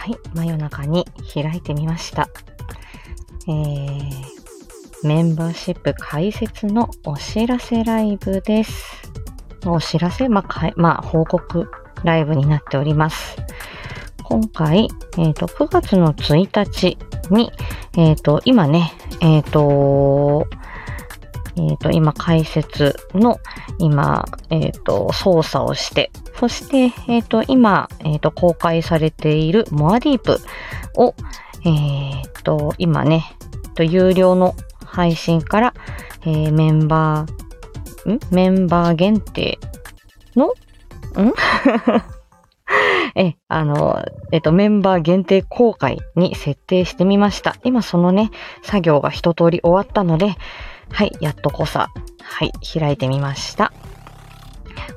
はい、真夜中に開いてみました。えー、メンバーシップ開設のお知らせライブです。お知らせ？まあ、かいまあ、報告ライブになっております。今回、えっ、と、9月の1日に、えっ、と、今ね、えっ、と、えっ、と、今、解説の、今、えっ、と、操作をして、そして、えっ、と、今、えっ、と、公開されているモアディープを、えっ、と、今ね、と有料の配信から、えメンバー、ん？メンバー限定の？ん？え、あの、えっと、メンバー限定公開に設定してみました。今そのね、作業が一通り終わったので、はい、やっとこさ、はい、開いてみました。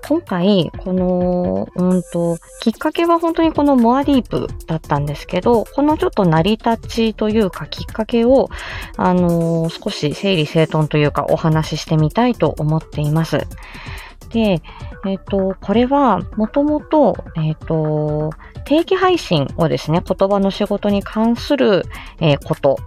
今回、この、うんと、きっかけは本当にこのモアディープだったんですけど、このちょっと成り立ちというかきっかけを、あのー少し整理整頓というかお話ししてみたいと思っています。で、えっ、と、これは、もともと、えっ、と、定期配信をですね、言葉の仕事に関する、えこと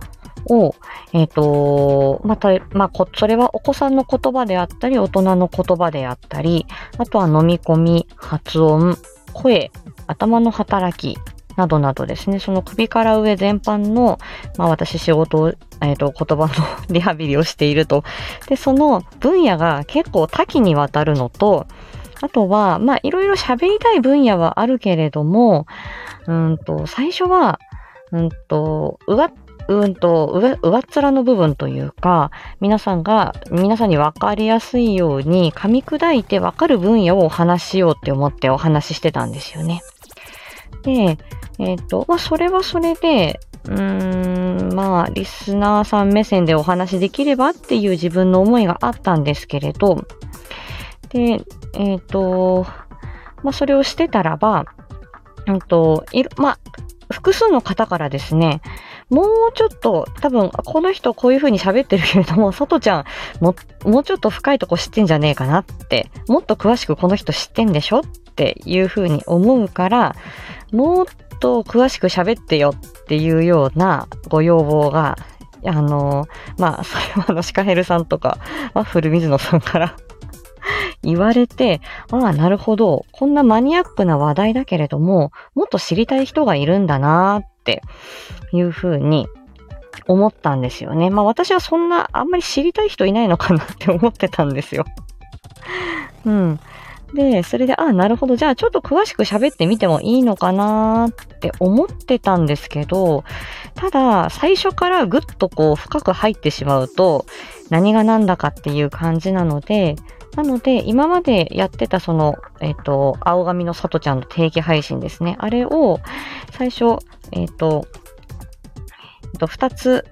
を、えっ、と、また、まあ、それはお子さんの言葉であったり、大人の言葉であったり、あとは飲み込み、発音、声、頭の働き、などなどですね、その首から上全般の、まあ私仕事を、えっ、と、言葉の リハビリをしていると。で、その分野が結構多岐にわたるのと、あとは、まあいろいろ喋りたい分野はあるけれども、うんと、最初は、うんと、うわ、うんと、上、上っ面の部分というか、皆さんが、皆さんに分かりやすいように噛み砕いて分かる分野をお話ししようって思ってお話ししてたんですよね。で、えっ、と、まあ、それはそれで、うーん、まあ、リスナーさん目線でお話しできればっていう自分の思いがあったんですけれど、で、えっ、と、まあ、それをしてたらば、うんと、いろ、まあ、複数の方からですね、もうちょっと、多分、この人こういう風に喋ってるけれども、さとちゃん、も、もうちょっと深いとこ知ってんじゃねえかなって、もっと詳しくこの人知ってんでしょっていう風に思うから、もっと詳しく喋ってよっていうようなご要望が、あの、まあ、それはあの、シカヘルさんとか、ワッフル水野さんから言われて、ああ、なるほど。こんなマニアックな話題だけれども、もっと知りたい人がいるんだなっていうふうに思ったんですよね。まあ私はそんな、あんまり知りたい人いないのかなって思ってたんですよ。うん。で、それで、ああ、なるほど。じゃあちょっと詳しく喋ってみてもいいのかなって思ってたんですけど、ただ、最初からぐっとこう深く入ってしまうと、何が何だかっていう感じなので、なので、今までやってたその、えっ、と、青髪のさとちゃんの定期配信ですね。あれを、最初、えっ、と、えっと、二つ、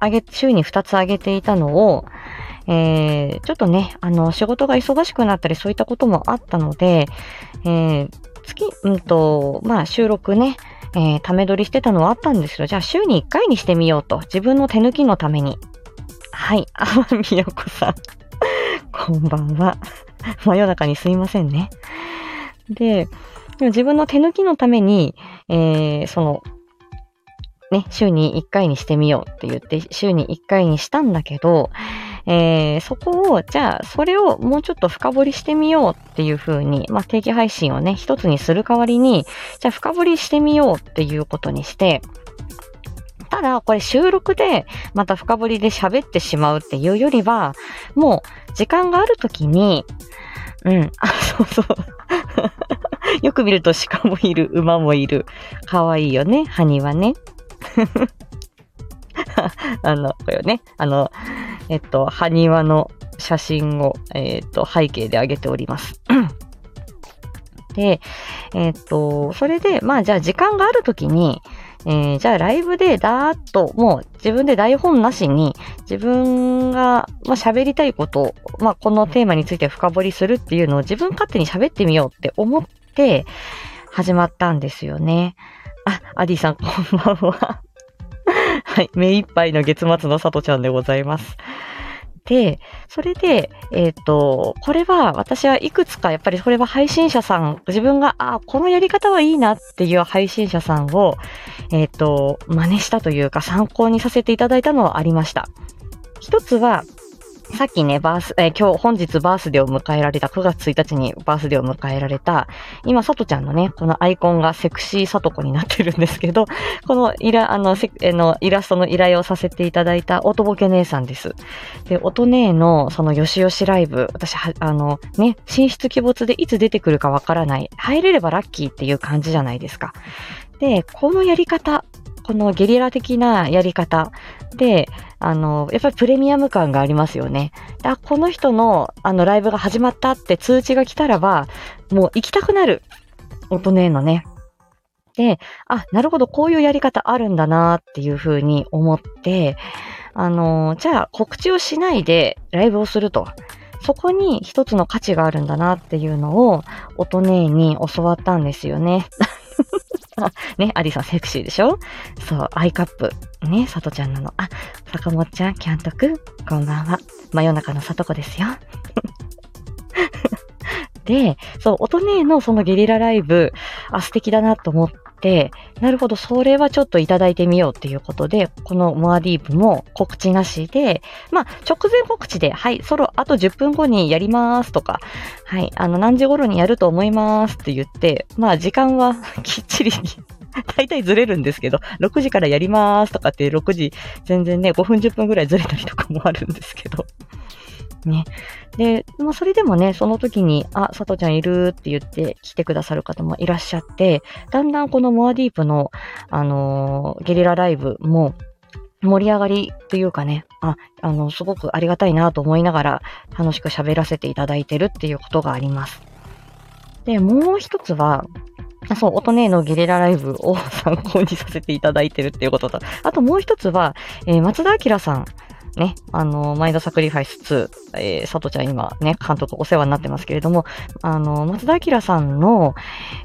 あげ、週に二つ上げていたのを、えー、ちょっとね、あの、仕事が忙しくなったり、そういったこともあったので、えー、月、うんと、まあ、収録ね、えー、ため撮りしてたのはあったんですよ。じゃあ、週に一回にしてみようと。自分の手抜きのために。はい、天海よこさん。こんばんは。真夜中にすいませんね。で、で自分の手抜きのために、えー、その、ね、週に1回にしてみようって言って、週に1回にしたんだけど、えー、そこを、じゃあ、それをもうちょっと深掘りしてみようっていう風に、まあ、定期配信をね、一つにする代わりに、じゃあ深掘りしてみようっていうことにして、ただ、これ収録で、また深掘りで喋ってしまうっていうよりは、もう、時間があるときに、うん、あ、そうそう。よく見ると鹿もいる、馬もいる。かわいいよね、ハニはね。あの、これをね、あの、えっと、ハニワの写真を、えっと、背景で上げております。で、えっと、それで、まあ、じゃあ時間があるときに、えーじゃあライブでだーっと、もう自分で台本なしに、自分が、まあ、喋りたいことを、まあ、このテーマについて深掘りするっていうのを自分勝手に喋ってみようって思って始まったんですよね。あ、アディさんこんばんは。はい、目いっぱいの月末のさとちゃんでございます。で、それで、えっ、ー、と、これは私はいくつか、やっぱりこれは配信者さん、自分が、あ、このやり方はいいなっていう配信者さんを、えっ、ー、と、真似したというか参考にさせていただいたのはありました。一つは、さっきね、バース、えー、今日、本日バースデーを迎えられた、9月1日にバースデーを迎えられた、今、さとちゃんのね、このアイコンがセクシーさとこになってるんですけど、このイラ、あの、せえの、イラストの依頼をさせていただいた、オトボケ姉さんです。で、オト姉の、その、よしよしライブ、私は、あの、ね、進出鬼没でいつ出てくるかわからない、入れればラッキーっていう感じじゃないですか。で、このやり方、このゲリラ的なやり方で、あの、やっぱりプレミアム感がありますよね。あ、この人の、あの、ライブが始まったって通知が来たらば、もう行きたくなる。音ねのね。で、あ、なるほど、こういうやり方あるんだなっていうふうに思って、あの、じゃあ告知をしないでライブをすると。そこに一つの価値があるんだなっていうのを、音ねに教わったんですよね。ね、アディさんセクシーでしょ？そう、アイカップ。ね、さとちゃんなの。あ、坂本ちゃん、キャントくん、こんばんは。真夜中のさとこですよ。で、そう、音姉のそのゲリラライブ、あ、素敵だなと思って、なるほど、それはちょっといただいてみようっていうことで、この More Deep も告知なしで、まあ、直前告知で、はい、ソロあと10分後にやりますとか、はい、あの、何時頃にやると思いますって言って、まあ、時間は きっちり大体ずれるんですけど、6時からやりますとかって6時、全然ね、5分10分ぐらいずれたりとかもあるんですけど。ね。で、まあ、それでもね、その時に、あ、佐藤ちゃんいるって言って来てくださる方もいらっしゃって、だんだんこのモアディープの、あのー、ゲリラライブも、盛り上がりっていうかね、あ、あの、すごくありがたいなと思いながら楽しく喋らせていただいてるっていうことがあります。で、もう一つは、そう、音ねのゲリラライブを参考にさせていただいてるっていうことと、あともう一つは、えー、松田明さんね、あの、マインドサクリファイス2、えー、佐藤ちゃん今ね、監督お世話になってますけれども、あの、松田明さんの、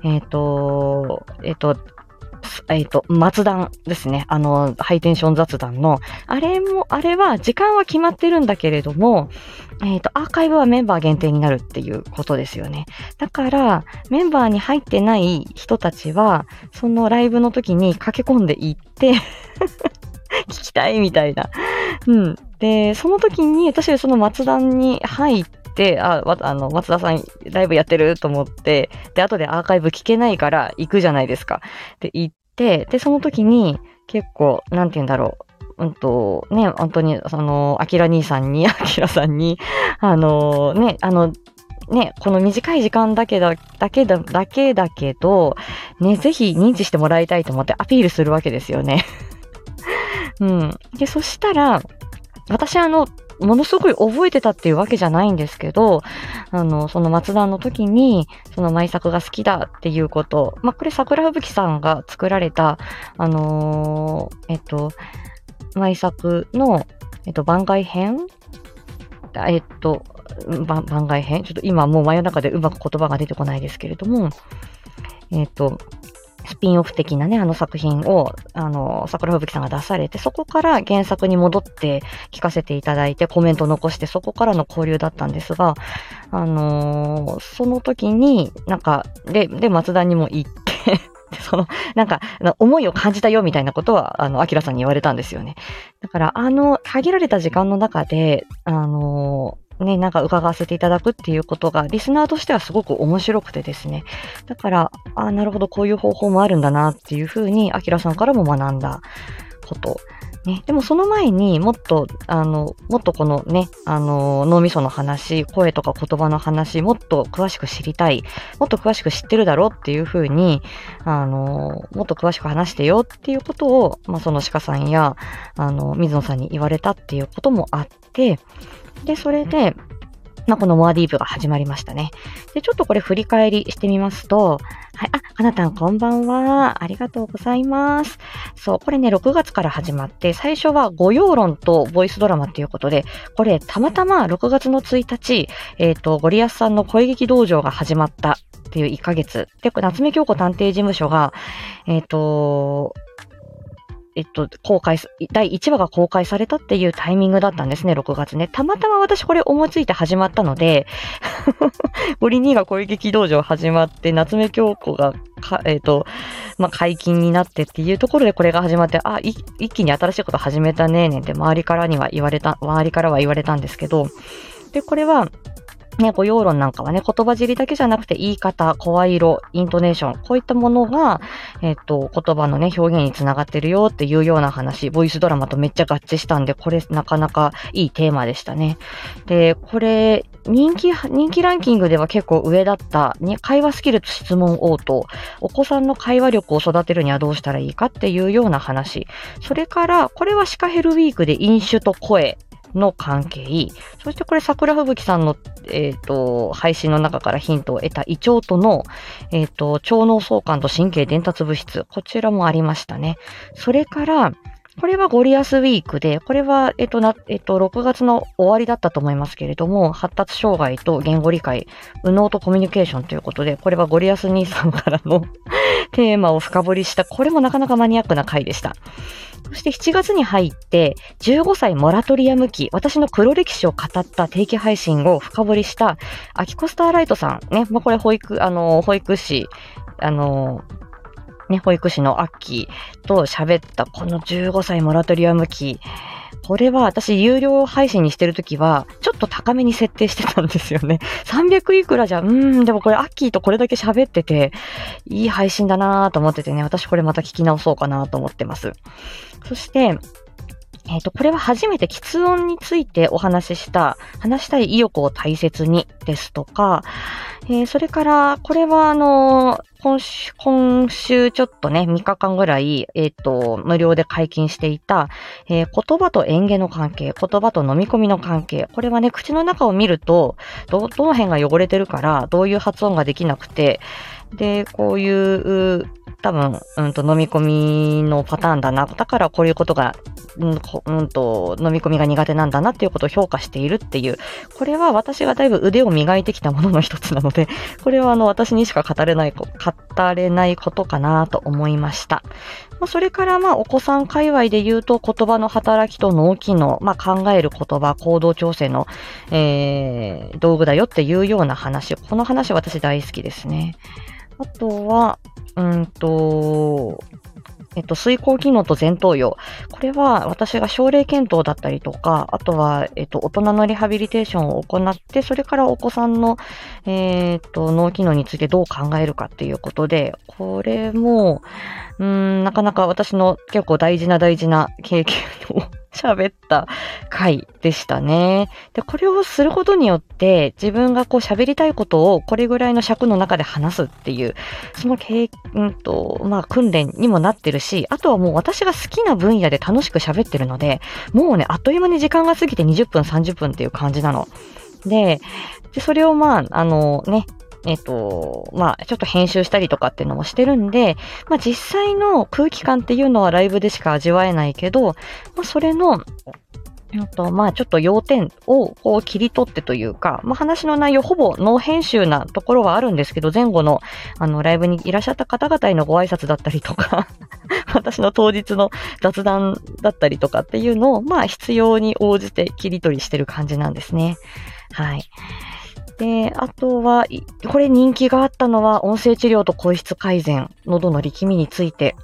えっ、ー、と、えっ、ー、と、えっ、ー、と、松談ですね。あの、ハイテンション雑談の、あれも、あれは時間は決まってるんだけれども、えっ、ー、と、アーカイブはメンバー限定になるっていうことですよね。だから、メンバーに入ってない人たちは、そのライブの時に駆け込んでいって 聞きたいみたいな。うん。で、その時に私はその松田に入って、あ、あの、松田さんライブやってると思って、で、後でアーカイブ聞けないから行くじゃないですか。で、行って、で、その時に結構、なんて言うんだろう。うんと、ね、本当に、その、アキラ兄さんに、アキラさんに、あの、ね、あの、ね、この短い時間だけだ、だけだ、だけだけど、ね、ぜひ認知してもらいたいと思ってアピールするわけですよね。うん。で、そしたら、私あの、ものすごい覚えてたっていうわけじゃないんですけど、あの、その松田の時に、その舞作が好きだっていうこと、まあ、これ桜吹雪さんが作られた、あのー、えっと、舞作の、えっと、番外編？えっと、番外編？ちょっと今もう真夜中でうまく言葉が出てこないですけれども、えっと、スピンオフ的なね、あの作品を、あの、桜吹雪さんが出されて、そこから原作に戻って聞かせていただいて、コメント残して、そこからの交流だったんですが、あのー、その時に、なんか、で、で、松田にも行って その、なんか、思いを感じたよみたいなことは、あの、アキラさんに言われたんですよね。だから、あの、限られた時間の中で、あのね、なんか伺わせていただくっていうことが、リスナーとしてはすごく面白くてですね。だから、ああなるほど、こういう方法もあるんだなっていうふうに、アキラさんからも学んだこと。ね、でもその前にもっと、あの、もっとこのね、あの、脳みその話、声とか言葉の話、もっと詳しく知りたい、もっと詳しく知ってるだろうっていうふうに、あの、もっと詳しく話してよっていうことを、まあ、その鹿さんや、あの、水野さんに言われたっていうこともあって、で、それで、まあ、このモアディープが始まりましたね。で、ちょっとこれ振り返りしてみますと、はい、あ、かなたんこんばんは。ありがとうございます。そう、これね、6月から始まって、最初は御用論とボイスドラマっていうことで、これ、たまたま6月の1日、えっ、ー、と、ゴリアスさんの声劇道場が始まったっていう1ヶ月。で、夏目京子探偵事務所が、えっ、ー、と、えっと、公開す、第1話が公開されたっていうタイミングだったんですね、6月ね。たまたま私これ思いついて始まったので、ゴリニーが攻撃道場始まって、夏目京子がか、えっ、と、まあ、解禁になってっていうところでこれが始まって、あ、一気に新しいこと始めたね、ねんって周りからには言われた、周りからは言われたんですけど、で、これは、ね、こう、要論なんかはね、言葉尻だけじゃなくて言い方、声色、イントネーション、こういったものが、えっ、と、言葉のね、表現につながってるよっていうような話、ボイスドラマとめっちゃ合致したんで、これなかなかいいテーマでしたね。で、これ、人気、人気ランキングでは結構上だった、に会話スキルと質問応答、お子さんの会話力を育てるにはどうしたらいいかっていうような話。それから、これはシカヘルウィークで飲酒と声の関係、そしてこれ桜吹雪さんの、えっ、ー、と、配信の中からヒントを得た胃腸との、えっ、ー、と、腸脳相関と神経伝達物質、こちらもありましたね。それから、これはゴリアスウィークで、これは、えっと、な、えっと、6月の終わりだったと思いますけれども、発達障害と言語理解、右脳とコミュニケーションということで、これはゴリアス兄さんからの テーマを深掘りした、これもなかなかマニアックな回でした。そして7月に入って、15歳モラトリアム期、私の黒歴史を語った定期配信を深掘りした、アキコスターライトさん、ね、まあ、これ保育、あの、保育士、あの、ね、保育士のアッキーと喋ったこの15歳モラトリアム期、これは私有料配信にしてるときは、ちょっと高めに設定してたんですよね。300いくらじゃ、うーん、でもこれアッキーとこれだけ喋ってて、いい配信だなぁと思っててね、私これまた聞き直そうかなと思ってます。そして、えっ、ー、と、これは初めて喫音についてお話しした、話したい意欲を大切にですとか、えー、それから、これはあの、今週、今週ちょっとね、3日間ぐらい、えっ、と、無料で解禁していた、え言葉と演芸の関係、言葉と飲み込みの関係。これはね、口の中を見ると、ど、どの辺が汚れてるから、どういう発音ができなくて、で、こういう、多分、うんと、飲み込みのパターンだな。だからこういうことが、うん、うんと、飲み込みが苦手なんだなっていうことを評価しているっていう。これは私がだいぶ腕を磨いてきたものの一つなので、これはあの、私にしか語れない、語れないことかなと思いました。ま、それからまあ、お子さん界隈で言うと、言葉の働きと脳機能、まあ、考える言葉、行動調整の、えー、道具だよっていうような話。この話私大好きですね。あとは、うんと、えっと、水耕機能と前頭葉。これは私が症例検討だったりとか、あとは、えっと、大人のリハビリテーションを行って、それからお子さんの、えー、っと、脳機能についてどう考えるかっていうことで、これも、うん、なかなか私の結構大事な大事な経験を喋った回でしたね。で、これをすることによって、自分がこう喋りたいことをこれぐらいの尺の中で話すっていう、その経験と、まあ訓練にもなってるし、あとはもう私が好きな分野で楽しく喋ってるので、もうね、あっという間に時間が過ぎて20分、30分っていう感じなの。で、でそれをまあ、あのね、えっ、と、まあ、ちょっと編集したりとかっていうのもしてるんで、まあ実際の空気感っていうのはライブでしか味わえないけど、まあそれの、あと、まあちょっと要点をこう切り取ってというか、まあ話の内容ほぼノー編集なところはあるんですけど、前後のあのライブにいらっしゃった方々へのご挨拶だったりとか 私の当日の雑談だったりとかっていうのを、まあ必要に応じて切り取りしてる感じなんですね。はい。で、あとは、これ人気があったのは音声治療と声質改善、喉の力みについて。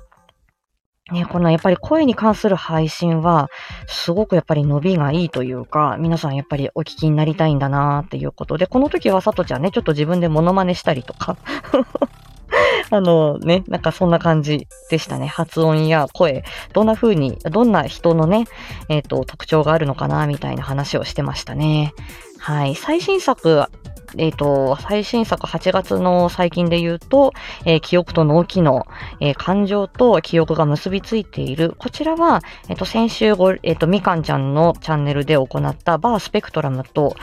ね、このやっぱり声に関する配信は、すごくやっぱり伸びがいいというか、皆さんやっぱりお聞きになりたいんだなっていうことで、この時はさとちゃんね、ちょっと自分でモノマネしたりとか あのね、なんかそんな感じでしたね。発音や声、どんな風に、どんな人のね、えっ、ー、と、特徴があるのかな、みたいな話をしてましたね。はい。最新作えっ、ー、と、最新作8月の最近で言うと、えー、記憶と脳機能、えー、感情と記憶が結びついている。こちらは、えっ、と、先週ご、えっ、と、みかんちゃんのチャンネルで行ったバースペクトラムと、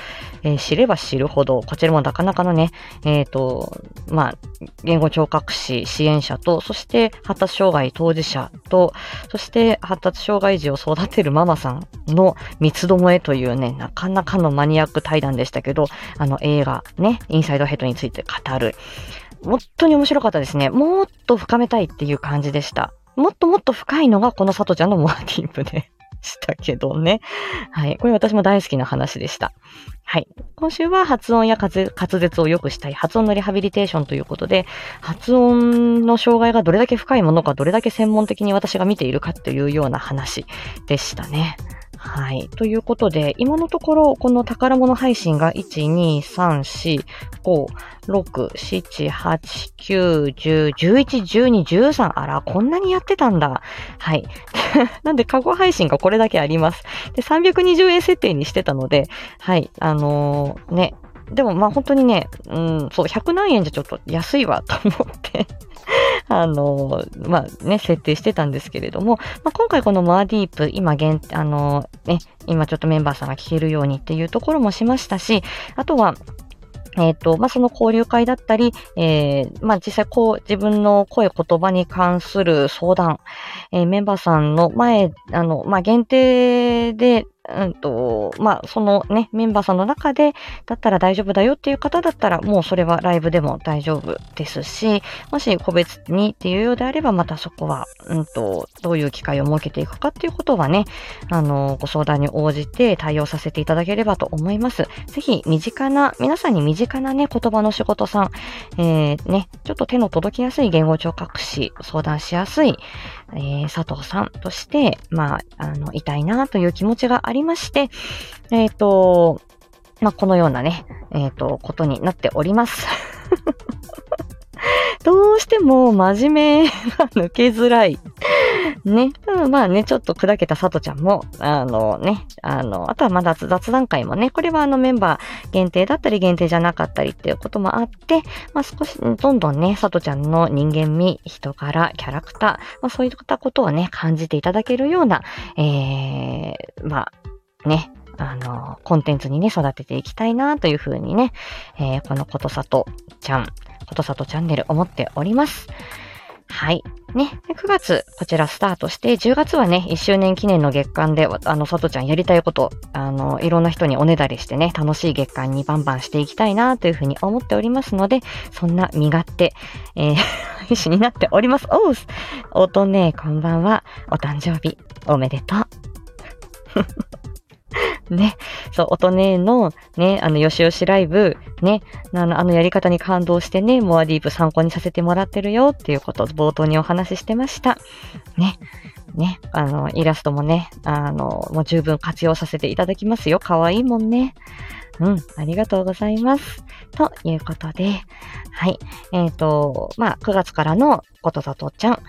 え知れば知るほど、こちらもなかなかのね、えっ、と、まあ、言語聴覚士支援者と、そして発達障害当事者と、そして発達障害児を育てるママさんの三つどもえというね、なかなかのマニアック対談でしたけど、あの映画ね、インサイドヘッドについて語る。本当に面白かったですね。もっと深めたいっていう感じでした。もっともっと深いのがこのさとちゃんのモアディープで したけどね。はい。これ私も大好きな話でした。はい。今週は発音や滑舌を良くしたい発音のリハビリテーションということで、発音の障害がどれだけ深いものか、どれだけ専門的に私が見ているかというような話でしたね。はい。ということで、今のところ、この宝物配信が1、2、3、4、5、6、7、8、9、10、11、12、13。あら、こんなにやってたんだ。はい。なんで、過去配信がこれだけあります。で、320円設定にしてたので、はい。あのー、ね。でも、まあ本当にね、うん、そう、100何円じゃちょっと安いわと思って。あの、まあね、設定してたんですけれども、まあ、今回このモアディープ、今限、あの、ね、今ちょっとメンバーさんが聞けるようにっていうところもしましたし、あとは、えっ、ー、と、まあ、その交流会だったり、えー、まあ、実際こう、自分の声、言葉に関する相談、えー、メンバーさんの前、あの、まあ、限定で、うんと、まあ、そのね、メンバーさんの中で、だったら大丈夫だよっていう方だったら、もうそれはライブでも大丈夫ですし、もし個別にっていうようであれば、またそこは、うんと、どういう機会を設けていくかっていうことはね、あの、ご相談に応じて対応させていただければと思います。ぜひ、身近な、皆さんに身近なね、言葉の仕事さん、えー、ね、ちょっと手の届きやすい言語聴覚士、相談しやすい、えー、佐藤さんとして、まあ、あの、いたいなという気持ちがありまして、えっ、ー、と、まあ、このようなね、えっ、ー、と、ことになっております。どうしても真面目が抜けづらい。ね。まあね、ちょっと砕けたさとちゃんも、あのね、あの、あとはまだ雑談会もね、これはあのメンバー限定だったり限定じゃなかったりっていうこともあって、まあ少し、どんどんね、さとちゃんの人間味、人柄、キャラクター、まあそういったことをね、感じていただけるような、えー、まあ、ね、あの、コンテンツにね、育てていきたいなというふうにね、えー、このことさとちゃん、ことさとチャンネル思っております。はい。ね。9月、こちらスタートして、10月はね、1周年記念の月間で、あの、さとちゃんやりたいこと、あの、いろんな人におねだりしてね、楽しい月間にバンバンしていきたいな、というふうに思っておりますので、そんな身勝手、えー、配信になっております。おうすおとねこんばんは。お誕生日、おめでとう。ね、そう、音ねの、ね、あの、よしよしライブ、ね、あの、あのやり方に感動してね、モアディープ参考にさせてもらってるよっていうことを冒頭にお話ししてました。ね、ね、あの、イラストもね、あの、もう十分活用させていただきますよ。かわいいもんね。うん、ありがとうございます。ということで、はい。えっ、ー、と、まあ、9月からのことさとちゃん、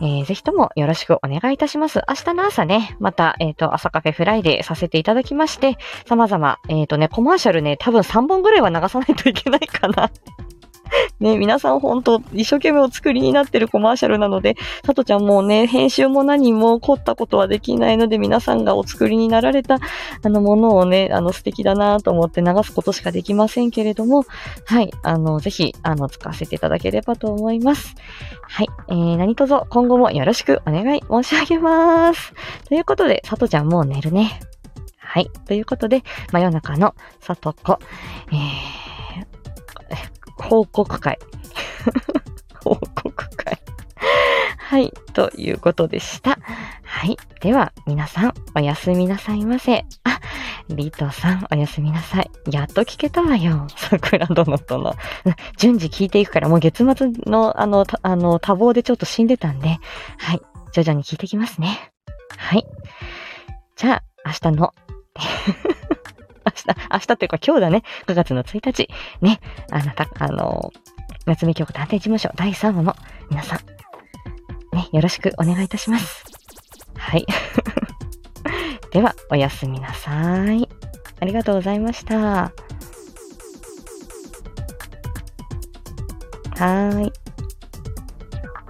えー、ぜひともよろしくお願いいたします。明日の朝ね、また、えっ、ー、と、朝カフェフライデーさせていただきまして、様々、えっ、とね、コマーシャルね、多分3本ぐらいは流さないといけないかな ね、皆さん本当一生懸命お作りになってるコマーシャルなので、さとちゃんもうね、編集も何も凝ったことはできないので、皆さんがお作りになられた、あの、ものをね、あの、素敵だなと思って流すことしかできませんけれども、はい、あの、ぜひ、あの、使わせていただければと思います。はい、えー、何卒今後もよろしくお願い申し上げます。ということで、さとちゃんもう寝るね。はい。ということで、真夜中のさとこ、えー報告会。報告会。はい、ということでした。はい。では、皆さん、おやすみなさいませ。あ、リトさん、おやすみなさい。やっと聞けたわよ。桜殿との。順次聞いていくから、もう月末の、あの、あの、多忙でちょっと死んでたんで、はい。徐々に聞いてきますね。はい。じゃあ、明日の明日、明日っていうか今日だね。9月の1日。ね。あなた、あの、夏目京子探偵事務所第3話も皆さん、ね、よろしくお願いいたします。はい。では、おやすみなさい。ありがとうございました。はーい。